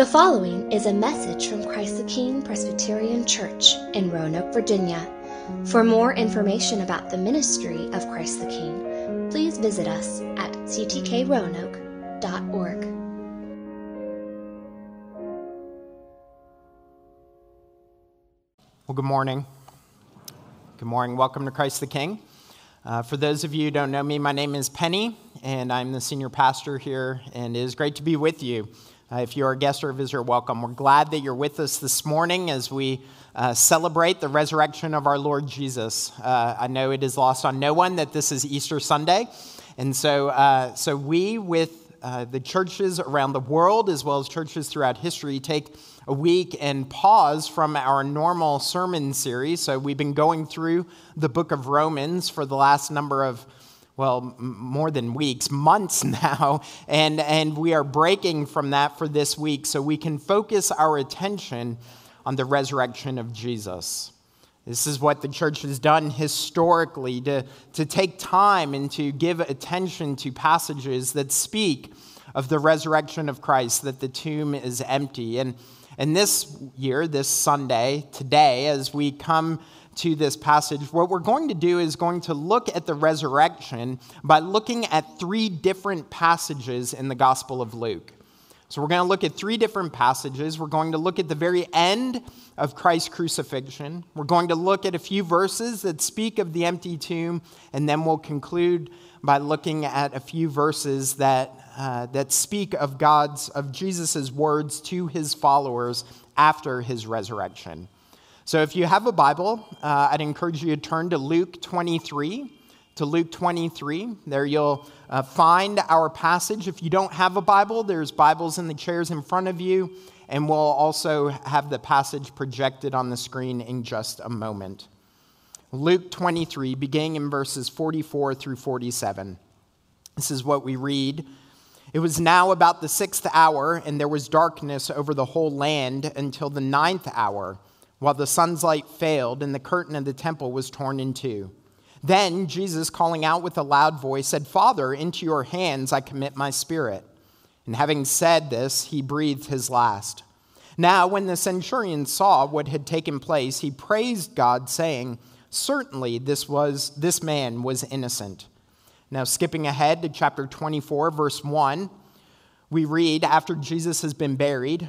The following is a message from Christ the King Presbyterian Church in Roanoke, Virginia. For more information about the ministry of Christ the King, please visit us at ctkroanoke.org. Well, good morning. Good morning. Welcome to Christ the King. Uh, for those of you who don't know me, my name is Penny, and I'm the senior pastor here, and it is great to be with you. Uh, if you're a guest or a visitor, welcome. We're glad that you're with us this morning as we uh, celebrate the resurrection of our Lord Jesus. Uh, I know it is lost on no one that this is Easter Sunday. And so, uh, so we, with uh, the churches around the world, as well as churches throughout history, take a week and pause from our normal sermon series. So we've been going through the book of Romans for the last number of well, more than weeks, months now, and, and we are breaking from that for this week so we can focus our attention on the resurrection of Jesus. This is what the church has done historically to, to take time and to give attention to passages that speak of the resurrection of Christ, that the tomb is empty. And, and this year, this Sunday, today, as we come to this passage, what we're going to do is going to look at the resurrection by looking at three different passages in the Gospel of Luke. So we're going to look at three different passages. We're going to look at the very end of Christ's crucifixion. We're going to look at a few verses that speak of the empty tomb, and then we'll conclude by looking at a few verses that, uh, that speak of God's, of Jesus' words to his followers after his resurrection. So if you have a Bible, uh, I'd encourage you to turn to Luke 23. To Luke 23. There you'll uh, find our passage. If you don't have a Bible, there's Bibles in the chairs in front of you, and we'll also have the passage projected on the screen in just a moment. Luke 23, beginning in verses 44 through 47. This is what we read. It was now about the sixth hour, and there was darkness over the whole land until the ninth hour while the sun's light failed and the curtain of the temple was torn in two. Then Jesus, calling out with a loud voice, said, Father, into your hands I commit my spirit. And having said this, he breathed his last. Now, when the centurion saw what had taken place, he praised God, saying, Certainly this, was, this man was innocent. Now, skipping ahead to chapter 24, verse 1, we read, After Jesus has been buried,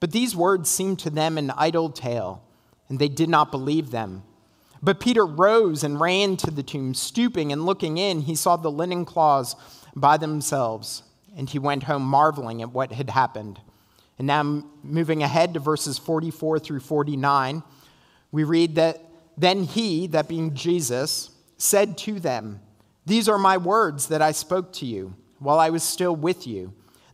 But these words seemed to them an idle tale, and they did not believe them. But Peter rose and ran to the tomb. Stooping and looking in, he saw the linen cloths by themselves, and he went home marveling at what had happened. And now, moving ahead to verses 44 through 49, we read that then he, that being Jesus, said to them, These are my words that I spoke to you while I was still with you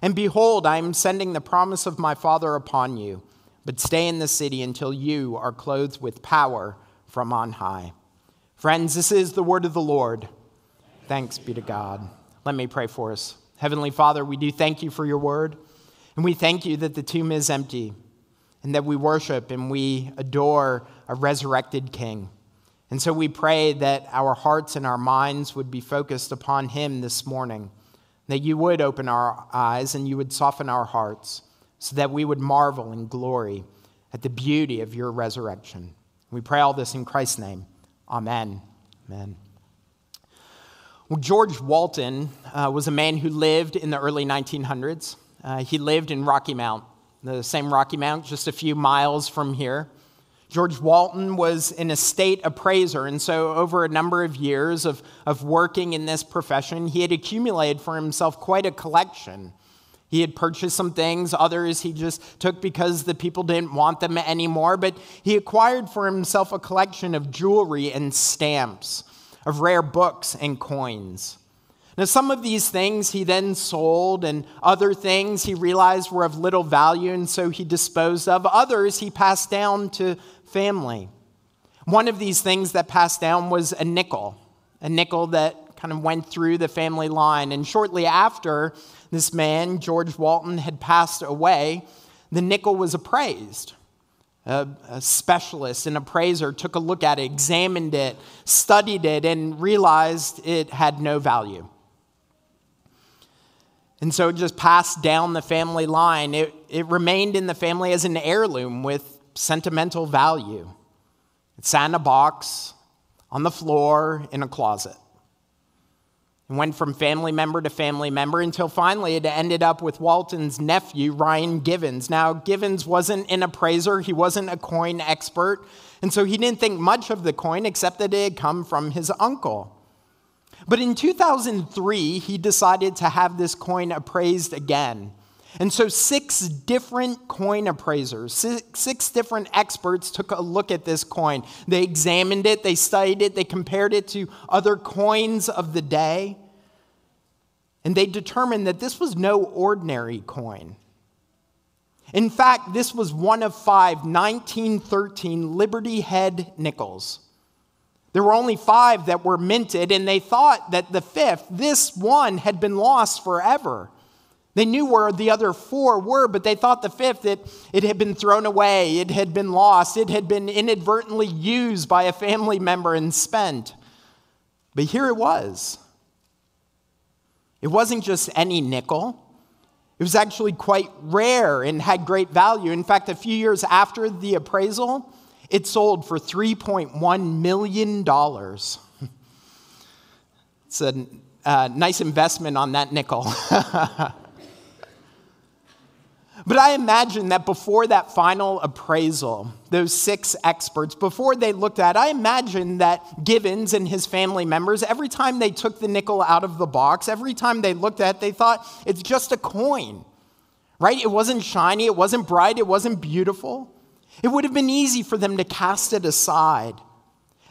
And behold, I am sending the promise of my Father upon you, but stay in the city until you are clothed with power from on high. Friends, this is the word of the Lord. Thanks be to God. Let me pray for us. Heavenly Father, we do thank you for your word, and we thank you that the tomb is empty, and that we worship and we adore a resurrected King. And so we pray that our hearts and our minds would be focused upon him this morning, that you would open our eyes and you would soften our hearts so that we would marvel in glory at the beauty of your resurrection. We pray all this in Christ's name. Amen. Amen. Well, George Walton uh, was a man who lived in the early 1900s. Uh, he lived in Rocky Mount, the same Rocky Mount, just a few miles from here. George Walton was an estate appraiser, and so over a number of years of, of working in this profession, he had accumulated for himself quite a collection. He had purchased some things, others he just took because the people didn't want them anymore, but he acquired for himself a collection of jewelry and stamps of rare books and coins. Now, some of these things he then sold, and other things he realized were of little value, and so he disposed of. Others he passed down to family. One of these things that passed down was a nickel, a nickel that kind of went through the family line. And shortly after this man, George Walton, had passed away, the nickel was appraised a, a specialist, an appraiser, took a look at it, examined it, studied it, and realized it had no value. And so it just passed down the family line. It, it remained in the family as an heirloom with sentimental value. It sat in a box, on the floor, in a closet and went from family member to family member until finally it ended up with Walton's nephew, Ryan Givens. Now, Givens wasn't an appraiser, he wasn't a coin expert, and so he didn't think much of the coin except that it had come from his uncle. But in 2003, he decided to have this coin appraised again. And so, six different coin appraisers, six, different experts took a look at this coin. They examined it, they studied it, they compared it to other coins of the day. And they determined that this was no ordinary coin. In fact, this was one of five 1913 Liberty Head nickels. There were only five that were minted, and they thought that the fifth, this one, had been lost forever. They knew where the other four were, but they thought the fifth, it, it had been thrown away, it had been lost, it had been inadvertently used by a family member and spent. But here it was. It wasn't just any nickel. It was actually quite rare and had great value. In fact, a few years after the appraisal, it sold for $3.1 million. it's a uh, nice investment on that nickel. But I imagine that before that final appraisal, those six experts, before they looked at, I imagine that Givens and his family members, every time they took the nickel out of the box, every time they looked at it, they thought it's just a coin, right? It wasn't shiny, it wasn't bright, it wasn't beautiful. It would have been easy for them to cast it aside.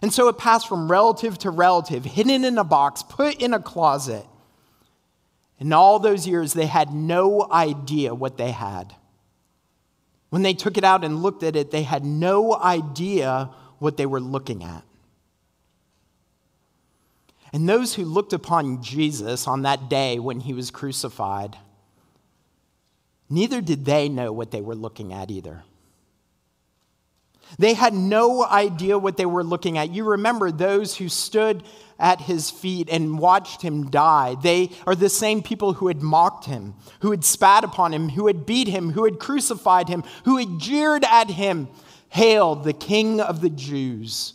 And so it passed from relative to relative, hidden in a box, put in a closet. In all those years, they had no idea what they had. When they took it out and looked at it, they had no idea what they were looking at. And those who looked upon Jesus on that day when he was crucified, neither did they know what they were looking at either. They had no idea what they were looking at. You remember those who stood at his feet and watched him die. They are the same people who had mocked him, who had spat upon him, who had beat him, who had crucified him, who had jeered at him. Hail, the King of the Jews.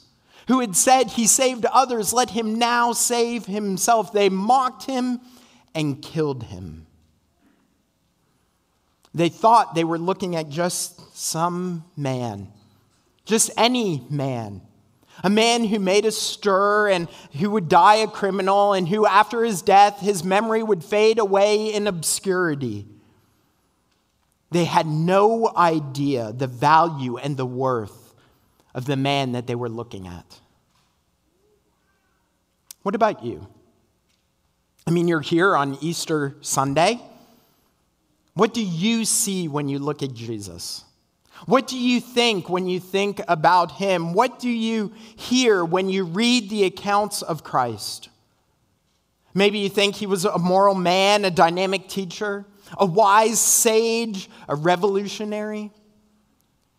Who had said, He saved others, let him now save himself. They mocked him and killed him. They thought they were looking at just some man, just any man a man who made a stir and who would die a criminal, and who, after his death, his memory would fade away in obscurity. They had no idea the value and the worth of the man that they were looking at. What about you? I mean, you're here on Easter Sunday. What do you see when you look at Jesus? What do you think when you think about him? What do you hear when you read the accounts of Christ? Maybe you think he was a moral man, a dynamic teacher, a wise sage, a revolutionary.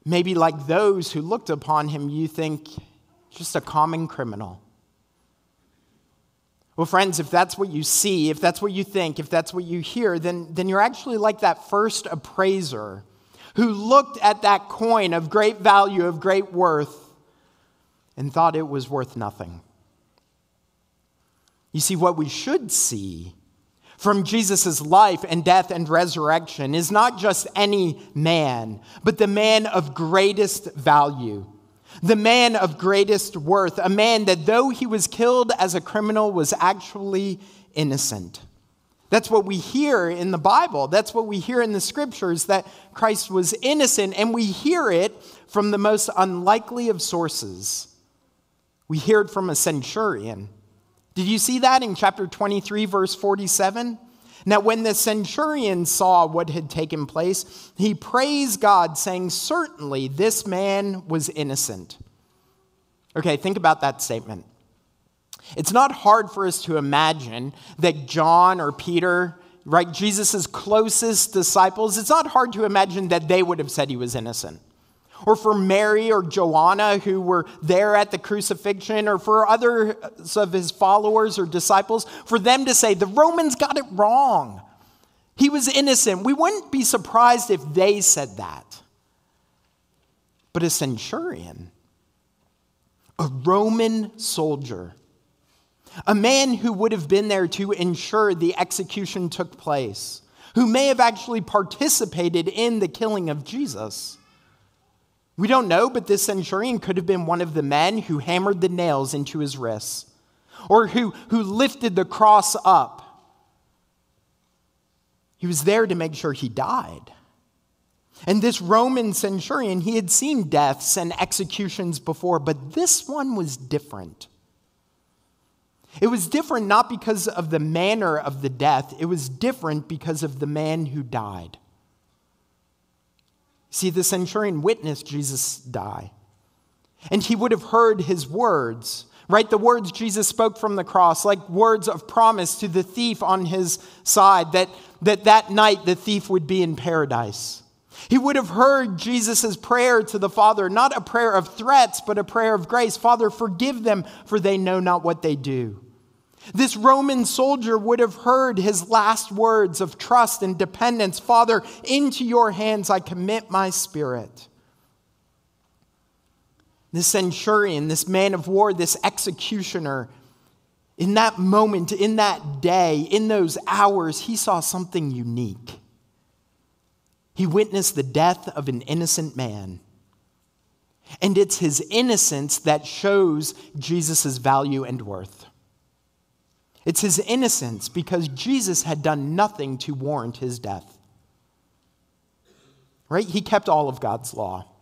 Maybe, like those who looked upon him, you think just a common criminal. Well, friends, if that's what you see, if that's what you think, if that's what you hear, then, then you're actually like that first appraiser who looked at that coin of great value, of great worth, and thought it was worth nothing. You see, what we should see from Jesus' life and death and resurrection is not just any man, but the man of greatest value, the man of greatest worth, a man that though he was killed as a criminal was actually innocent. That's what we hear in the Bible. That's what we hear in the scriptures that Christ was innocent, and we hear it from the most unlikely of sources. We hear it from a centurion. Did you see that in chapter 23, verse 47? Now, when the centurion saw what had taken place, he praised God, saying, Certainly this man was innocent. Okay, think about that statement. It's not hard for us to imagine that John or Peter, right, Jesus' closest disciples, it's not hard to imagine that they would have said he was innocent. Or for Mary or Joanna, who were there at the crucifixion, or for others of his followers or disciples, for them to say, the Romans got it wrong. He was innocent. We wouldn't be surprised if they said that. But a centurion, a Roman soldier, a man who would have been there to ensure the execution took place, who may have actually participated in the killing of Jesus. We don't know, but this centurion could have been one of the men who hammered the nails into his wrists or who, who lifted the cross up. He was there to make sure he died. And this Roman centurion, he had seen deaths and executions before, but this one was different. It was different not because of the manner of the death, it was different because of the man who died. See, the centurion witnessed Jesus die, and he would have heard his words, right? The words Jesus spoke from the cross, like words of promise to the thief on his side, that that, that night the thief would be in paradise. He would have heard Jesus' prayer to the Father, not a prayer of threats, but a prayer of grace. Father, forgive them, for they know not what they do. This Roman soldier would have heard his last words of trust and dependence Father, into your hands I commit my spirit. This centurion, this man of war, this executioner, in that moment, in that day, in those hours, he saw something unique. He witnessed the death of an innocent man. And it's his innocence that shows Jesus' value and worth. It's his innocence because Jesus had done nothing to warrant his death. Right? He kept all of God's law.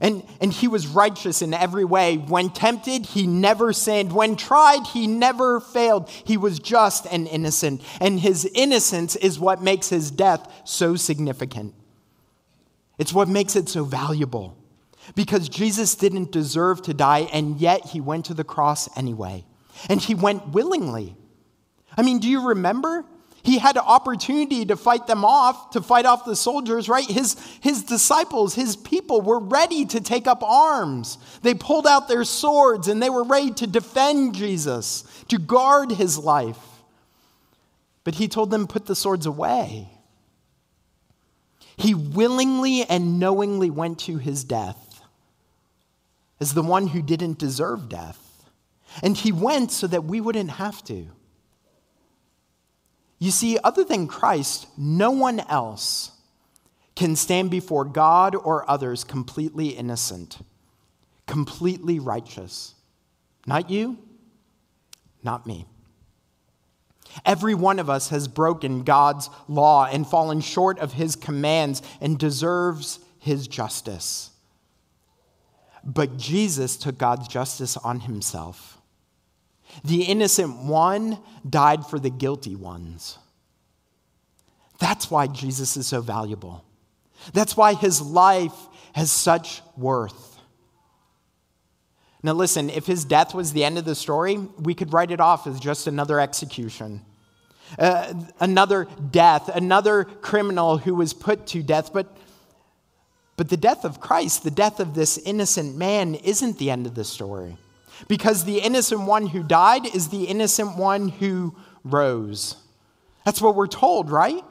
And, and he was righteous in every way. When tempted, he never sinned. When tried, he never failed. He was just and innocent. And his innocence is what makes his death so significant. It's what makes it so valuable. Because Jesus didn't deserve to die, and yet he went to the cross anyway and he went willingly. I mean, do you remember? He had an opportunity to fight them off, to fight off the soldiers, right? His, his disciples, his people were ready to take up arms. They pulled out their swords and they were ready to defend Jesus, to guard his life. But he told them, put the swords away. He willingly and knowingly went to his death as the one who didn't deserve death. And he went so that we wouldn't have to. You see, other than Christ, no one else can stand before God or others completely innocent, completely righteous. Not you, not me. Every one of us has broken God's law and fallen short of his commands and deserves his justice. But Jesus took God's justice on himself. The innocent one died for the guilty ones. That's why Jesus is so valuable. That's why his life has such worth. Now, listen, if his death was the end of the story, we could write it off as just another execution, uh, another death, another criminal who was put to death. But, But the death of Christ, the death of this innocent man, isn't the end of the story. Because the innocent one who died is the innocent one who rose. That's what we're told, right?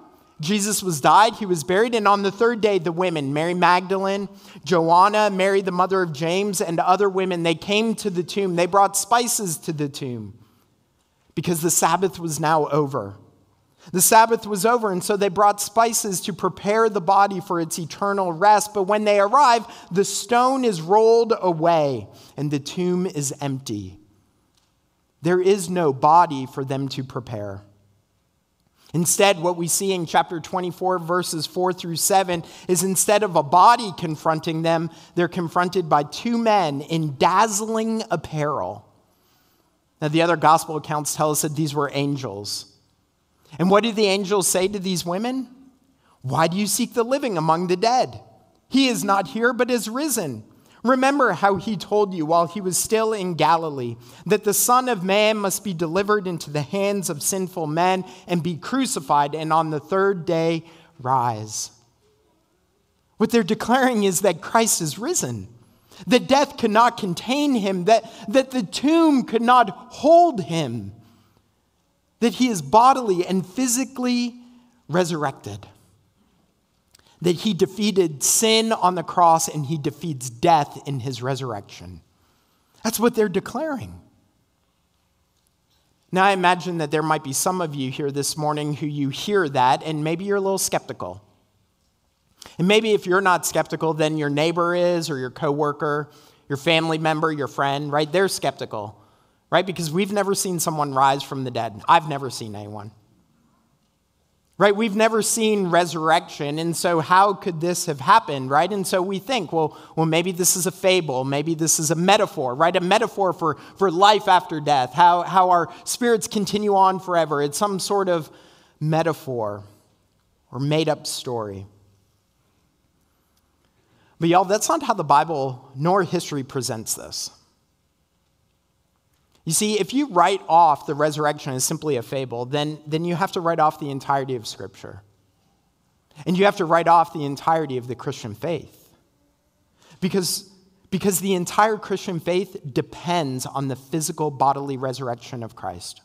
Jesus was died, he was buried, and on the third day, the women, Mary Magdalene, Joanna, Mary, the mother of James, and other women, they came to the tomb. They brought spices to the tomb because the Sabbath was now over. The Sabbath was over, and so they brought spices to prepare the body for its eternal rest. But when they arrive, the stone is rolled away and the tomb is empty. There is no body for them to prepare. Instead, what we see in chapter 24, verses 4 through 7, is instead of a body confronting them, they're confronted by two men in dazzling apparel. Now, the other gospel accounts tell us that these were angels. And what do the angels say to these women? Why do you seek the living among the dead? He is not here, but is risen. Remember how he told you while he was still in Galilee that the Son of Man must be delivered into the hands of sinful men and be crucified, and on the third day rise. What they're declaring is that Christ is risen, that death could not contain him, that, that the tomb could not hold him, that he is bodily and physically resurrected that he defeated sin on the cross and he defeats death in his resurrection. That's what they're declaring. Now, I imagine that there might be some of you here this morning who you hear that, and maybe you're a little skeptical. And maybe if you're not skeptical, then your neighbor is, or your coworker, your family member, your friend, right? They're skeptical, right? Because we've never seen someone rise from the dead. I've never seen anyone right? We've never seen resurrection, and so how could this have happened, right? And so we think, well, well, maybe this is a fable, maybe this is a metaphor, right? A metaphor for, for life after death, how, how our spirits continue on forever. It's some sort of metaphor or made up story. But y'all, that's not how the Bible nor history presents this. You see, if you write off the resurrection as simply a fable, then, then you have to write off the entirety of Scripture. And you have to write off the entirety of the Christian faith. Because, because the entire Christian faith depends on the physical bodily resurrection of Christ.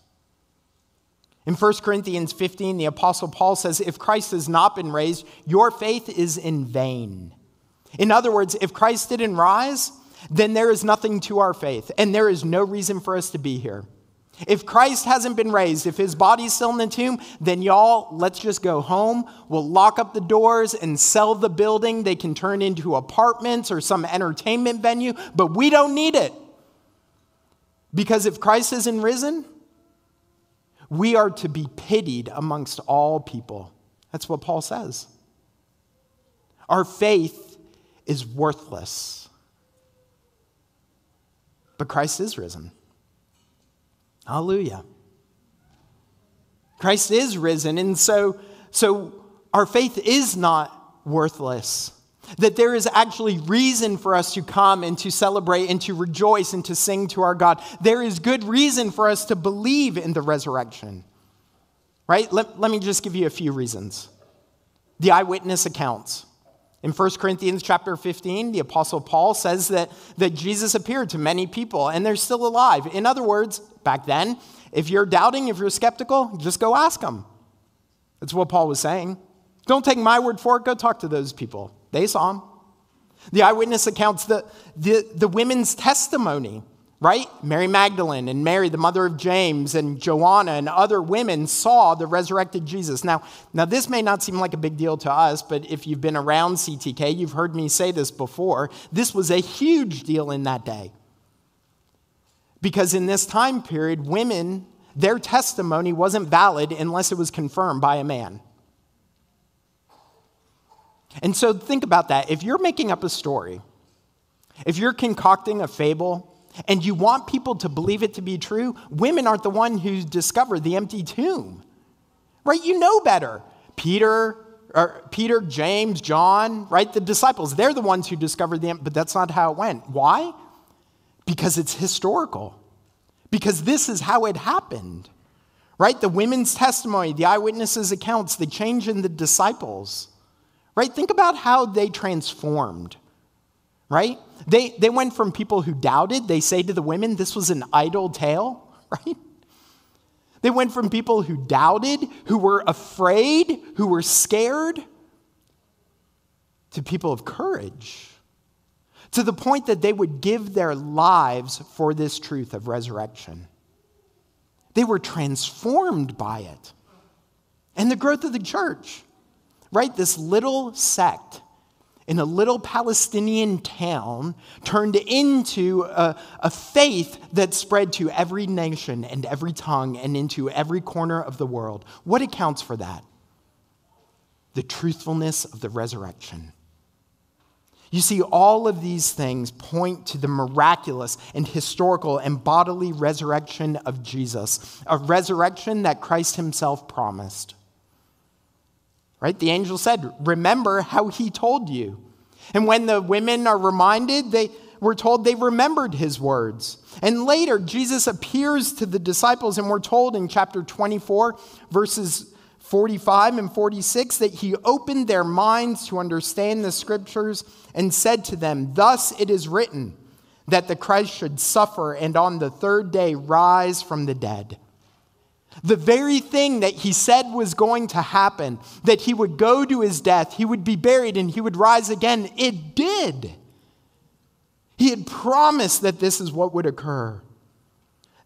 In 1 Corinthians 15, the Apostle Paul says, If Christ has not been raised, your faith is in vain. In other words, if Christ didn't rise, then there is nothing to our faith, and there is no reason for us to be here. If Christ hasn't been raised, if his body's still in the tomb, then y'all, let's just go home. We'll lock up the doors and sell the building. They can turn into apartments or some entertainment venue, but we don't need it. Because if Christ isn't risen, we are to be pitied amongst all people. That's what Paul says. Our faith is worthless. But Christ is risen. Hallelujah. Christ is risen, and so, so our faith is not worthless. That there is actually reason for us to come and to celebrate and to rejoice and to sing to our God. There is good reason for us to believe in the resurrection. Right? Let, let me just give you a few reasons. The eyewitness accounts. In 1 Corinthians chapter 15, the Apostle Paul says that, that Jesus appeared to many people and they're still alive. In other words, back then, if you're doubting, if you're skeptical, just go ask them. That's what Paul was saying. Don't take my word for it, go talk to those people. They saw him. The eyewitness accounts the, the, the women's testimony right? Mary Magdalene and Mary, the mother of James, and Joanna and other women saw the resurrected Jesus. Now, now, this may not seem like a big deal to us, but if you've been around CTK, you've heard me say this before. This was a huge deal in that day. Because in this time period, women, their testimony wasn't valid unless it was confirmed by a man. And so think about that. If you're making up a story, if you're concocting a fable, and you want people to believe it to be true, women aren't the one who discovered the empty tomb. Right? You know better. Peter, or Peter, James, John, right? The disciples, they're the ones who discovered the empty, but that's not how it went. Why? Because it's historical. Because this is how it happened. Right? The women's testimony, the eyewitnesses' accounts, the change in the disciples, right? Think about how they transformed, right? They, they went from people who doubted, they say to the women, this was an idle tale, right? They went from people who doubted, who were afraid, who were scared, to people of courage, to the point that they would give their lives for this truth of resurrection. They were transformed by it. And the growth of the church, right? This little sect in a little Palestinian town turned into a, a, faith that spread to every nation and every tongue and into every corner of the world. What accounts for that? The truthfulness of the resurrection. You see, all of these things point to the miraculous and historical and bodily resurrection of Jesus, a resurrection that Christ himself promised. Right? The angel said, Remember how he told you. And when the women are reminded, they were told they remembered his words. And later, Jesus appears to the disciples, and we're told in chapter 24, verses 45 and 46 that he opened their minds to understand the scriptures and said to them, Thus it is written that the Christ should suffer and on the third day rise from the dead. The very thing that he said was going to happen, that he would go to his death, he would be buried, and he would rise again, it did. He had promised that this is what would occur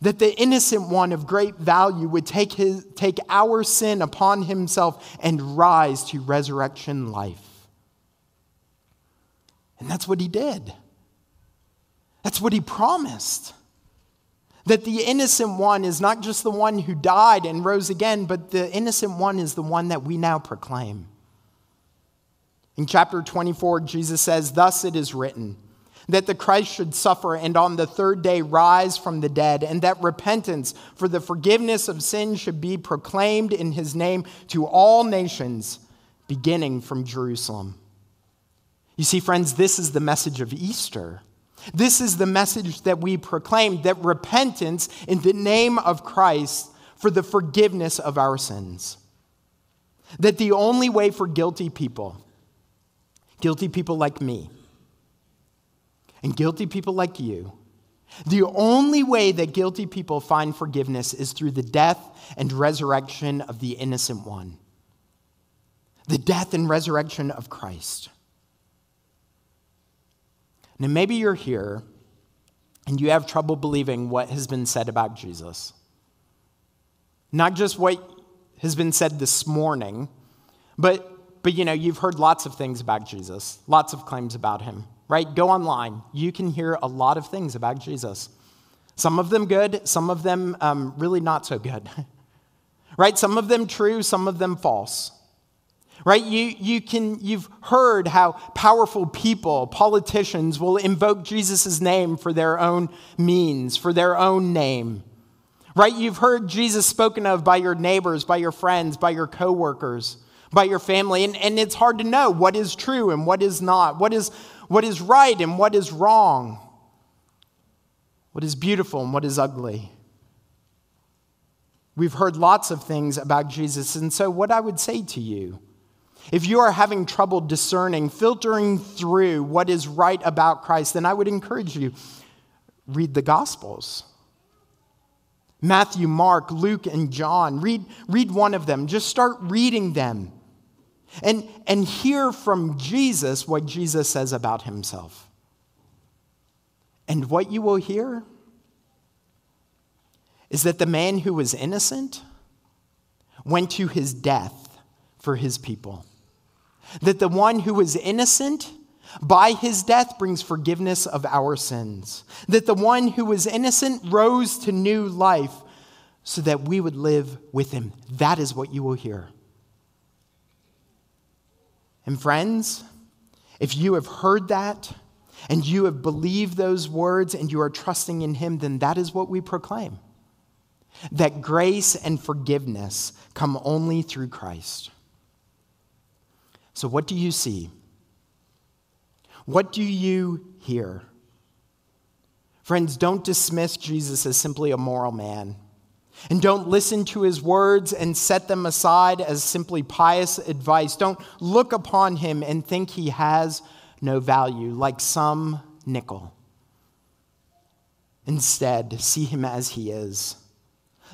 that the innocent one of great value would take, his, take our sin upon himself and rise to resurrection life. And that's what he did. That's what he promised. That the innocent one is not just the one who died and rose again, but the innocent one is the one that we now proclaim. In chapter 24, Jesus says, Thus it is written that the Christ should suffer and on the third day rise from the dead, and that repentance for the forgiveness of sins should be proclaimed in his name to all nations, beginning from Jerusalem. You see, friends, this is the message of Easter. This is the message that we proclaim that repentance in the name of Christ for the forgiveness of our sins. That the only way for guilty people, guilty people like me, and guilty people like you, the only way that guilty people find forgiveness is through the death and resurrection of the innocent one. The death and resurrection of Christ. Now, maybe you're here and you have trouble believing what has been said about Jesus. Not just what has been said this morning, but, but you know, you've heard lots of things about Jesus, lots of claims about him right? Go online. You can hear a lot of things about Jesus. Some of them good, some of them um, really not so good, right? Some of them true, some of them false. Right? You, you can, you've heard how powerful people, politicians, will invoke Jesus' name for their own means, for their own name. Right? You've heard Jesus spoken of by your neighbors, by your friends, by your coworkers, by your family, and, and it's hard to know what is true and what is not, what is what is right and what is wrong, what is beautiful and what is ugly. We've heard lots of things about Jesus, and so what I would say to you, if you are having trouble discerning, filtering through what is right about Christ, then I would encourage you read the Gospels. Matthew, Mark, Luke, and John. Read, read one of them. Just start reading them and, and hear from Jesus what Jesus says about himself. And what you will hear is that the man who was innocent went to his death for his people. That the one who was innocent by his death brings forgiveness of our sins. That the one who was innocent rose to new life so that we would live with him. That is what you will hear. And friends, if you have heard that and you have believed those words and you are trusting in Him, then that is what we proclaim that grace and forgiveness come only through Christ. So, what do you see? What do you hear? Friends, don't dismiss Jesus as simply a moral man. And don't listen to his words and set them aside as simply pious advice. Don't look upon him and think he has no value, like some nickel. Instead, see him as he is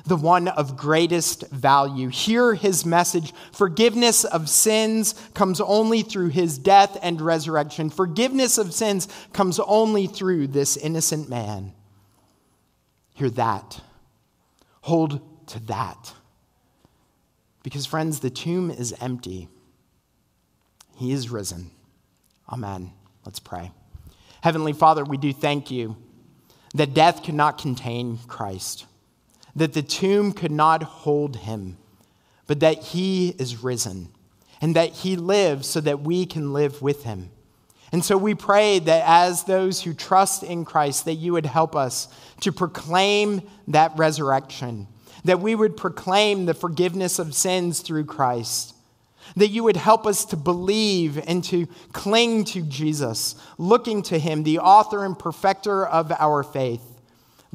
the one of greatest value. Hear his message. Forgiveness of sins comes only through his death and resurrection. Forgiveness of sins comes only through this innocent man. Hear that. Hold to that. Because, friends, the tomb is empty. He is risen. Amen. Let's pray. Heavenly Father, we do thank you that death could not contain Christ that the tomb could not hold him, but that he is risen and that he lives so that we can live with him. And so we pray that as those who trust in Christ, that you would help us to proclaim that resurrection, that we would proclaim the forgiveness of sins through Christ, that you would help us to believe and to cling to Jesus, looking to him, the author and perfecter of our faith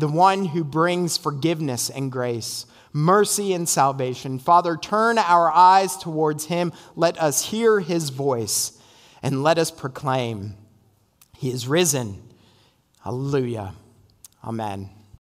the one who brings forgiveness and grace, mercy and salvation. Father, turn our eyes towards him. Let us hear his voice and let us proclaim, He is risen. Hallelujah. Amen.